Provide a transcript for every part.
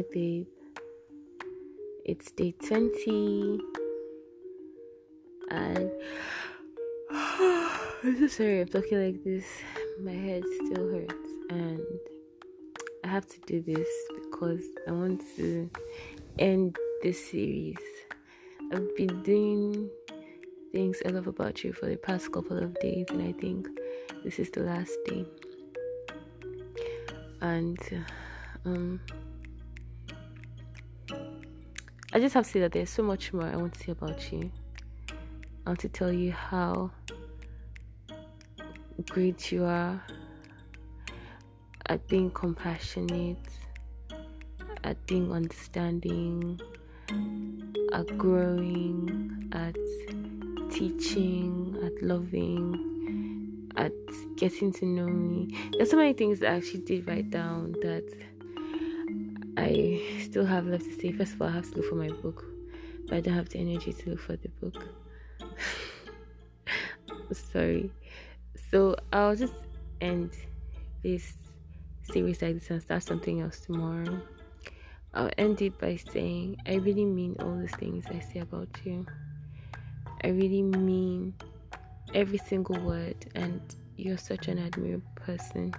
Hi, babe. It's day 20, and I'm so sorry I'm talking like this. My head still hurts, and I have to do this because I want to end this series. I've been doing things I love about you for the past couple of days, and I think this is the last day. And um, I just have to say that there's so much more I want to say about you. I want to tell you how great you are at being compassionate, at being understanding, at growing, at teaching, at loving, at getting to know me. There's so many things I actually did write down that I still have left to say. First of all, I have to look for my book, but I don't have the energy to look for the book. Sorry. So I'll just end this series like this and start something else tomorrow. I'll end it by saying I really mean all the things I say about you. I really mean every single word, and you're such an admirable person.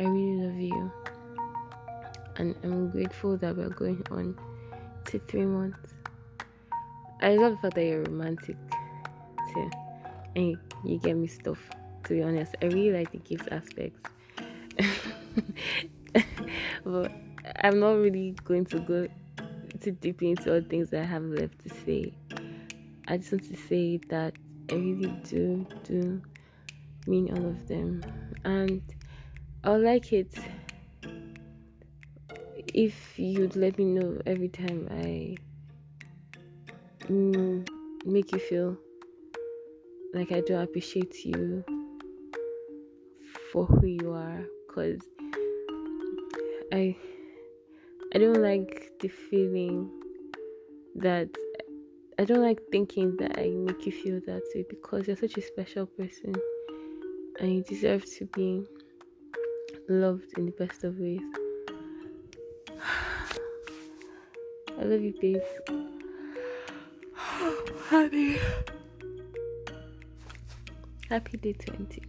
I really love you, and I'm grateful that we're going on to three months. I love the fact that you're romantic too, and you, get me stuff. To be honest, I really like the gift aspects, but I'm not really going to go too deep into all things I have left to say. I just want to say that I really do do mean all of them, and I'll like it if you'd let me know every time I mm, make you feel like I don't appreciate you for who you are, cause I I don't like the feeling that I don't like thinking that I make you feel that way because you're such a special person and you deserve to be loved in the best of ways. I love you, babe. Happy. Happy day 20.